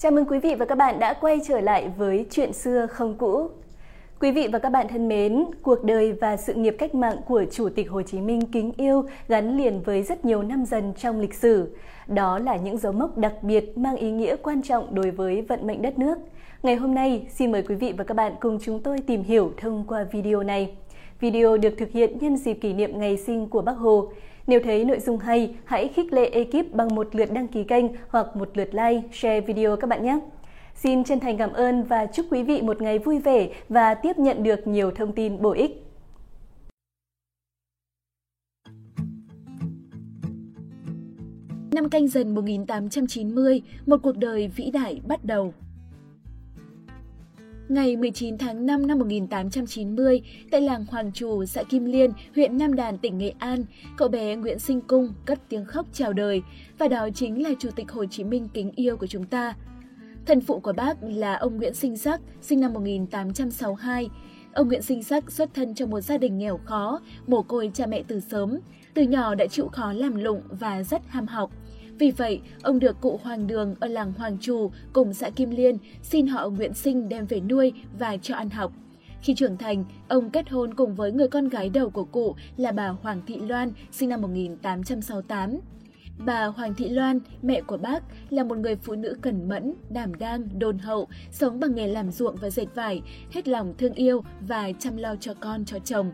Chào mừng quý vị và các bạn đã quay trở lại với Chuyện xưa không cũ. Quý vị và các bạn thân mến, cuộc đời và sự nghiệp cách mạng của Chủ tịch Hồ Chí Minh kính yêu gắn liền với rất nhiều năm dần trong lịch sử. Đó là những dấu mốc đặc biệt mang ý nghĩa quan trọng đối với vận mệnh đất nước. Ngày hôm nay, xin mời quý vị và các bạn cùng chúng tôi tìm hiểu thông qua video này. Video được thực hiện nhân dịp kỷ niệm ngày sinh của Bác Hồ. Nếu thấy nội dung hay, hãy khích lệ ekip bằng một lượt đăng ký kênh hoặc một lượt like, share video các bạn nhé. Xin chân thành cảm ơn và chúc quý vị một ngày vui vẻ và tiếp nhận được nhiều thông tin bổ ích. Năm canh dần 1890, một cuộc đời vĩ đại bắt đầu. Ngày 19 tháng 5 năm 1890, tại làng Hoàng Trù, xã Kim Liên, huyện Nam Đàn, tỉnh Nghệ An, cậu bé Nguyễn Sinh Cung cất tiếng khóc chào đời, và đó chính là Chủ tịch Hồ Chí Minh kính yêu của chúng ta. Thần phụ của bác là ông Nguyễn Sinh Sắc, sinh năm 1862. Ông Nguyễn Sinh Sắc xuất thân trong một gia đình nghèo khó, mồ côi cha mẹ từ sớm. Từ nhỏ đã chịu khó làm lụng và rất ham học. Vì vậy, ông được cụ Hoàng Đường ở làng Hoàng Trù cùng xã Kim Liên xin họ Nguyễn Sinh đem về nuôi và cho ăn học. Khi trưởng thành, ông kết hôn cùng với người con gái đầu của cụ là bà Hoàng Thị Loan, sinh năm 1868. Bà Hoàng Thị Loan, mẹ của bác, là một người phụ nữ cẩn mẫn, đảm đang, đôn hậu, sống bằng nghề làm ruộng và dệt vải, hết lòng thương yêu và chăm lo cho con, cho chồng.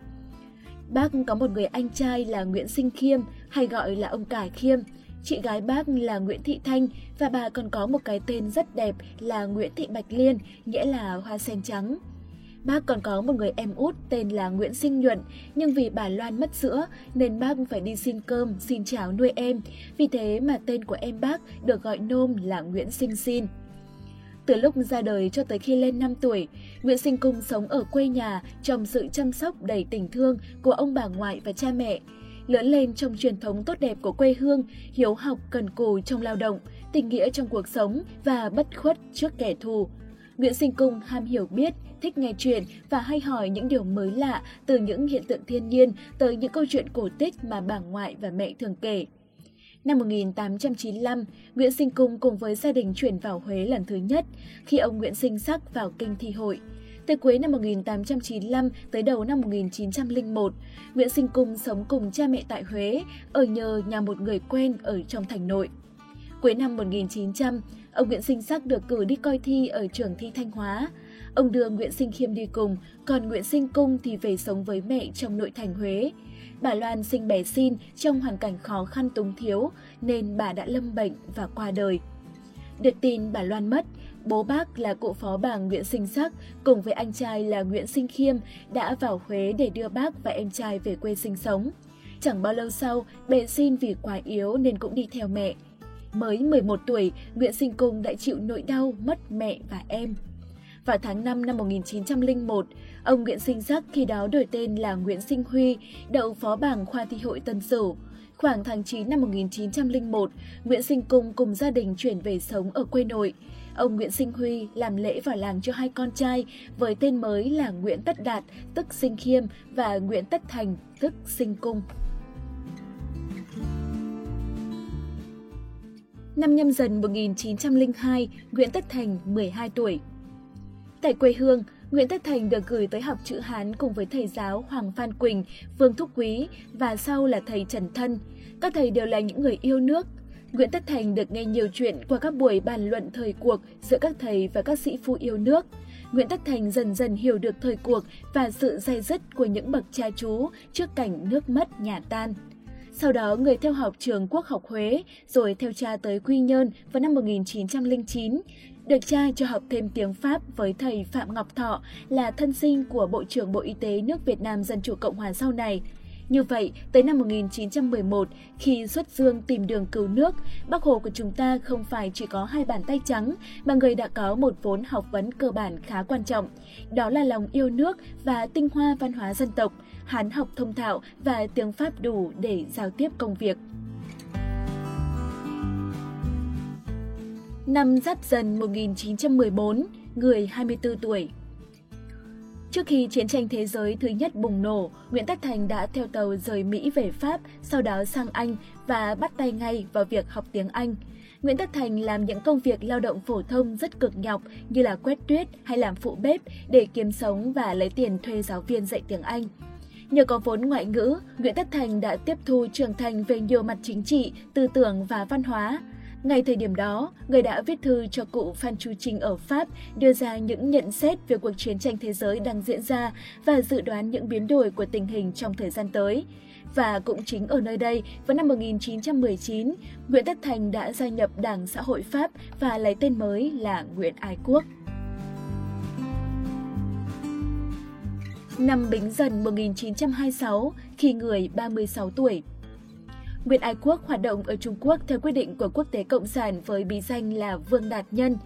Bác có một người anh trai là Nguyễn Sinh Khiêm, hay gọi là ông Cải Khiêm. Chị gái bác là Nguyễn Thị Thanh và bà còn có một cái tên rất đẹp là Nguyễn Thị Bạch Liên, nghĩa là hoa sen trắng. Bác còn có một người em út tên là Nguyễn Sinh Nhuận, nhưng vì bà Loan mất sữa nên bác phải đi xin cơm, xin cháo nuôi em. Vì thế mà tên của em bác được gọi nôm là Nguyễn Sinh Xin. Từ lúc ra đời cho tới khi lên 5 tuổi, Nguyễn Sinh Cung sống ở quê nhà trong sự chăm sóc đầy tình thương của ông bà ngoại và cha mẹ. Lớn lên trong truyền thống tốt đẹp của quê hương, hiếu học cần cù trong lao động, tình nghĩa trong cuộc sống và bất khuất trước kẻ thù. Nguyễn Sinh Cung ham hiểu biết, thích nghe chuyện và hay hỏi những điều mới lạ từ những hiện tượng thiên nhiên tới những câu chuyện cổ tích mà bà ngoại và mẹ thường kể. Năm 1895, Nguyễn Sinh Cung cùng với gia đình chuyển vào Huế lần thứ nhất khi ông Nguyễn Sinh Sắc vào kinh thi hội. Từ cuối năm 1895 tới đầu năm 1901, Nguyễn Sinh Cung sống cùng cha mẹ tại Huế, ở nhờ nhà một người quen ở trong thành nội. Cuối năm 1900, ông Nguyễn Sinh Sắc được cử đi coi thi ở trường thi Thanh Hóa. Ông đưa Nguyễn Sinh Khiêm đi cùng, còn Nguyễn Sinh Cung thì về sống với mẹ trong nội thành Huế. Bà Loan sinh bé xin trong hoàn cảnh khó khăn túng thiếu nên bà đã lâm bệnh và qua đời. Được tin bà Loan mất, bố bác là cụ phó bà Nguyễn Sinh Sắc cùng với anh trai là Nguyễn Sinh Khiêm đã vào Huế để đưa bác và em trai về quê sinh sống. Chẳng bao lâu sau, bé xin vì quá yếu nên cũng đi theo mẹ. Mới 11 tuổi, Nguyễn Sinh Cung đã chịu nỗi đau mất mẹ và em. Vào tháng 5 năm 1901, ông Nguyễn Sinh Sắc khi đó đổi tên là Nguyễn Sinh Huy, đậu phó bảng khoa thi hội Tân Sửu. Khoảng tháng 9 năm 1901, Nguyễn Sinh Cung cùng gia đình chuyển về sống ở quê nội. Ông Nguyễn Sinh Huy làm lễ vào làng cho hai con trai với tên mới là Nguyễn Tất Đạt, tức Sinh Khiêm, và Nguyễn Tất Thành, tức Sinh Cung. Năm nhâm dần 1902, Nguyễn Tất Thành 12 tuổi. Tại quê hương, Nguyễn Tất Thành được gửi tới học chữ Hán cùng với thầy giáo Hoàng Phan Quỳnh, Vương Thúc Quý và sau là thầy Trần Thân. Các thầy đều là những người yêu nước. Nguyễn Tất Thành được nghe nhiều chuyện qua các buổi bàn luận thời cuộc giữa các thầy và các sĩ phu yêu nước. Nguyễn Tất Thành dần dần hiểu được thời cuộc và sự dai dứt của những bậc cha chú trước cảnh nước mất nhà tan. Sau đó, người theo học trường Quốc học Huế, rồi theo cha tới Quy Nhơn vào năm 1909, được cha cho học thêm tiếng Pháp với thầy Phạm Ngọc Thọ là thân sinh của Bộ trưởng Bộ Y tế nước Việt Nam Dân Chủ Cộng Hòa sau này. Như vậy, tới năm 1911, khi xuất dương tìm đường cứu nước, Bác Hồ của chúng ta không phải chỉ có hai bàn tay trắng, mà người đã có một vốn học vấn cơ bản khá quan trọng. Đó là lòng yêu nước và tinh hoa văn hóa dân tộc, Hán học thông thạo và tiếng Pháp đủ để giao tiếp công việc. Năm Giáp Dần 1914, người 24 tuổi. Trước khi chiến tranh thế giới thứ nhất bùng nổ, Nguyễn Tất Thành đã theo tàu rời Mỹ về Pháp, sau đó sang Anh và bắt tay ngay vào việc học tiếng Anh. Nguyễn Tất Thành làm những công việc lao động phổ thông rất cực nhọc như là quét tuyết hay làm phụ bếp để kiếm sống và lấy tiền thuê giáo viên dạy tiếng Anh. Nhờ có vốn ngoại ngữ, Nguyễn Tất Thành đã tiếp thu trưởng thành về nhiều mặt chính trị, tư tưởng và văn hóa. Ngay thời điểm đó, người đã viết thư cho cụ Phan Chu Trinh ở Pháp đưa ra những nhận xét về cuộc chiến tranh thế giới đang diễn ra và dự đoán những biến đổi của tình hình trong thời gian tới. Và cũng chính ở nơi đây, vào năm 1919, Nguyễn Tất Thành đã gia nhập Đảng Xã hội Pháp và lấy tên mới là Nguyễn Ái Quốc. Năm Bính Dần 1926, khi người 36 tuổi. Nguyễn Ái Quốc hoạt động ở Trung Quốc theo quyết định của Quốc tế Cộng sản với bí danh là Vương Đạt Nhân,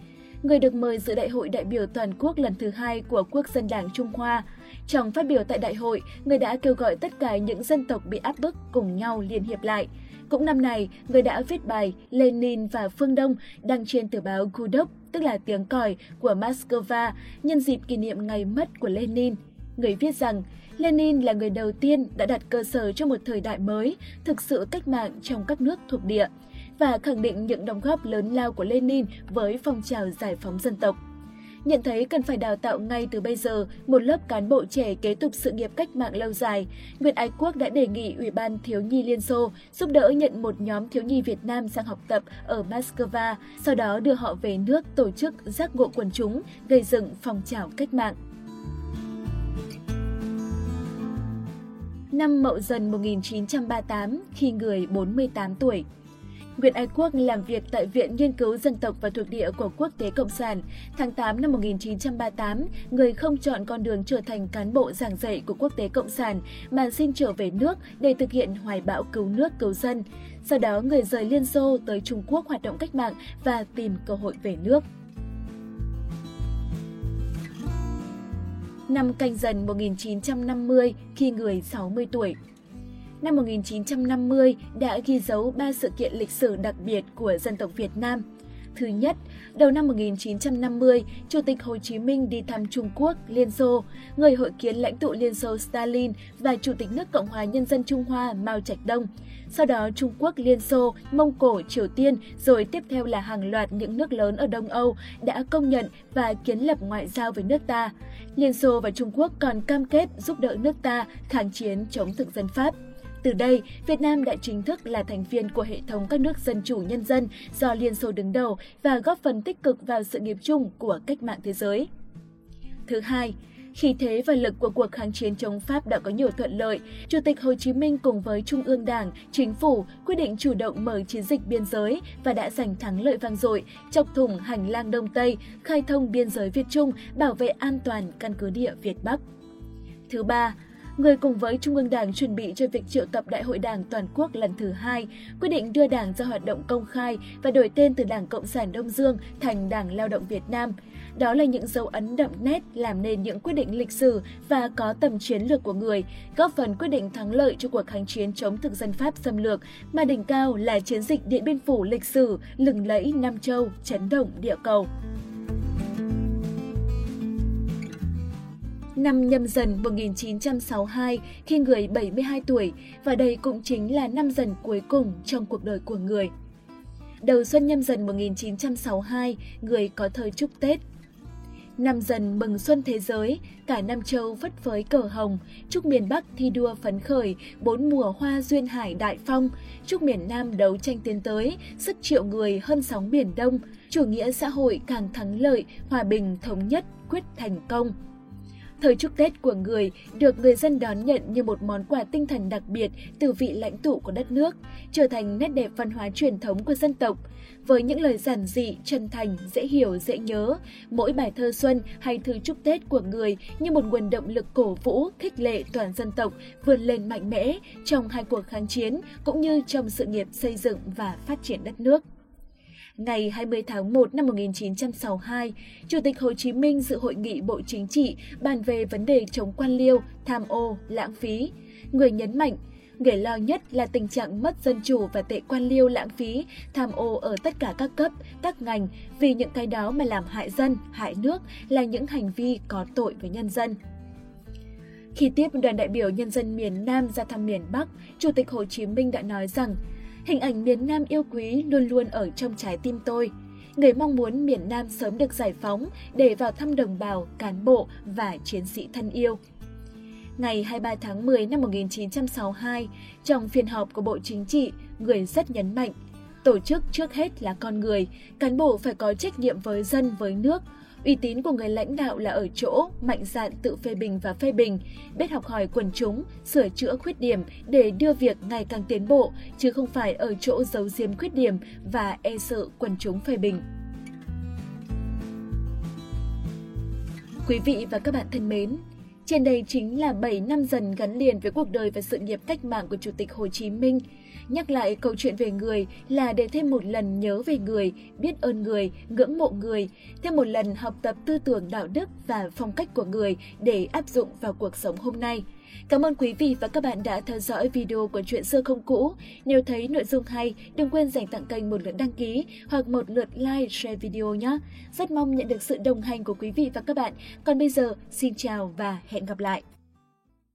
người được mời dự Đại hội đại biểu toàn quốc lần thứ hai của Quốc dân Đảng Trung Hoa. Trong phát biểu tại đại hội, người đã kêu gọi tất cả những dân tộc bị áp bức cùng nhau liên hiệp lại. Cũng năm này, người đã viết bài Lenin và Phương Đông đăng trên tờ báo Gudok, tức là tiếng còi của Moscow, nhân dịp kỷ niệm ngày mất của Lenin. Người viết rằng, Lenin là người đầu tiên đã đặt cơ sở cho một thời đại mới, thực sự cách mạng trong các nước thuộc địa, và khẳng định những đóng góp lớn lao của Lenin với phong trào giải phóng dân tộc. Nhận thấy cần phải đào tạo ngay từ bây giờ một lớp cán bộ trẻ kế tục sự nghiệp cách mạng lâu dài, Nguyễn Ái Quốc đã đề nghị Ủy ban Thiếu nhi Liên Xô giúp đỡ nhận một nhóm thiếu nhi Việt Nam sang học tập ở Moscow, sau đó đưa họ về nước tổ chức giác ngộ quần chúng, gây dựng phong trào cách mạng. Năm Mậu Dần 1938, khi người 48 tuổi, Nguyễn Ái Quốc làm việc tại Viện Nghiên cứu Dân tộc và Thuộc địa của Quốc tế Cộng sản. Tháng 8 năm 1938, người không chọn con đường trở thành cán bộ giảng dạy của Quốc tế Cộng sản mà xin trở về nước để thực hiện hoài bão cứu nước cứu dân. Sau đó, người rời Liên Xô tới Trung Quốc hoạt động cách mạng và tìm cơ hội về nước. Năm canh dần 1950, khi người 60 tuổi, năm 1950 đã ghi dấu ba sự kiện lịch sử đặc biệt của dân tộc Việt Nam. Thứ nhất, đầu năm 1950, Chủ tịch Hồ Chí Minh đi thăm Trung Quốc, Liên Xô, người hội kiến lãnh tụ Liên Xô Stalin và Chủ tịch nước Cộng hòa Nhân dân Trung Hoa Mao Trạch Đông. Sau đó Trung Quốc, Liên Xô, Mông Cổ, Triều Tiên, rồi tiếp theo là hàng loạt những nước lớn ở Đông Âu đã công nhận và kiến lập ngoại giao với nước ta. Liên Xô và Trung Quốc còn cam kết giúp đỡ nước ta kháng chiến chống thực dân Pháp. Từ đây, Việt Nam đã chính thức là thành viên của hệ thống các nước dân chủ nhân dân do Liên Xô đứng đầu và góp phần tích cực vào sự nghiệp chung của cách mạng thế giới. Thứ hai, khi thế và lực của cuộc kháng chiến chống Pháp đã có nhiều thuận lợi, Chủ tịch Hồ Chí Minh cùng với Trung ương Đảng, Chính phủ quyết định chủ động mở chiến dịch biên giới và đã giành thắng lợi vang dội, chọc thủng hành lang Đông Tây, khai thông biên giới Việt Trung, bảo vệ an toàn căn cứ địa Việt Bắc. Thứ ba, người cùng với Trung ương Đảng chuẩn bị cho việc triệu tập Đại hội Đảng toàn quốc lần thứ hai, quyết định đưa Đảng ra hoạt động công khai và đổi tên từ Đảng Cộng sản Đông Dương thành Đảng Lao động Việt Nam. Đó là những dấu ấn đậm nét làm nên những quyết định lịch sử và có tầm chiến lược của người, góp phần quyết định thắng lợi cho cuộc kháng chiến chống thực dân Pháp xâm lược, mà đỉnh cao là chiến dịch Điện Biên Phủ lịch sử, lừng lẫy Nam Châu, chấn động địa cầu. Năm nhâm dần 1962 khi người 72 tuổi và đây cũng chính là năm dần cuối cùng trong cuộc đời của người. Đầu xuân nhâm dần 1962, người có thời chúc Tết. Năm dần mừng xuân thế giới, cả Nam Châu phất phới cờ hồng, chúc miền Bắc thi đua phấn khởi, bốn mùa hoa duyên hải đại phong, chúc miền Nam đấu tranh tiến tới, sức triệu người hơn sóng biển Đông, chủ nghĩa xã hội càng thắng lợi, hòa bình thống nhất, quyết thành công. Thời chúc Tết của người được người dân đón nhận như một món quà tinh thần đặc biệt từ vị lãnh tụ của đất nước, trở thành nét đẹp văn hóa truyền thống của dân tộc. Với những lời giản dị, chân thành, dễ hiểu, dễ nhớ, mỗi bài thơ xuân hay thư chúc Tết của người như một nguồn động lực cổ vũ, khích lệ toàn dân tộc vươn lên mạnh mẽ trong hai cuộc kháng chiến cũng như trong sự nghiệp xây dựng và phát triển đất nước. Ngày 20 tháng 1 năm 1962, Chủ tịch Hồ Chí Minh dự hội nghị Bộ Chính trị bàn về vấn đề chống quan liêu, tham ô, lãng phí. Người nhấn mạnh, người lo nhất là tình trạng mất dân chủ và tệ quan liêu lãng phí, tham ô ở tất cả các cấp, các ngành vì những cái đó mà làm hại dân, hại nước là những hành vi có tội với nhân dân. Khi tiếp đoàn đại biểu nhân dân miền Nam ra thăm miền Bắc, Chủ tịch Hồ Chí Minh đã nói rằng hình ảnh miền Nam yêu quý luôn luôn ở trong trái tim tôi. Người mong muốn miền Nam sớm được giải phóng để vào thăm đồng bào, cán bộ và chiến sĩ thân yêu. Ngày 23 tháng 10 năm 1962, trong phiên họp của Bộ Chính trị, người rất nhấn mạnh, tổ chức trước hết là con người, cán bộ phải có trách nhiệm với dân, với nước, Uy tín của người lãnh đạo là ở chỗ mạnh dạn tự phê bình và phê bình, biết học hỏi quần chúng, sửa chữa khuyết điểm để đưa việc ngày càng tiến bộ, chứ không phải ở chỗ giấu giếm khuyết điểm và e sợ quần chúng phê bình. Quý vị và các bạn thân mến, trên đây chính là 7 năm dần gắn liền với cuộc đời và sự nghiệp cách mạng của Chủ tịch Hồ Chí Minh. Nhắc lại câu chuyện về người là để thêm một lần nhớ về người, biết ơn người, ngưỡng mộ người, thêm một lần học tập tư tưởng đạo đức và phong cách của người để áp dụng vào cuộc sống hôm nay. Cảm ơn quý vị và các bạn đã theo dõi video của Chuyện xưa không cũ. Nếu thấy nội dung hay, đừng quên dành tặng kênh một lượt đăng ký hoặc một lượt like, share video nhé. Rất mong nhận được sự đồng hành của quý vị và các bạn. Còn bây giờ, xin chào và hẹn gặp lại!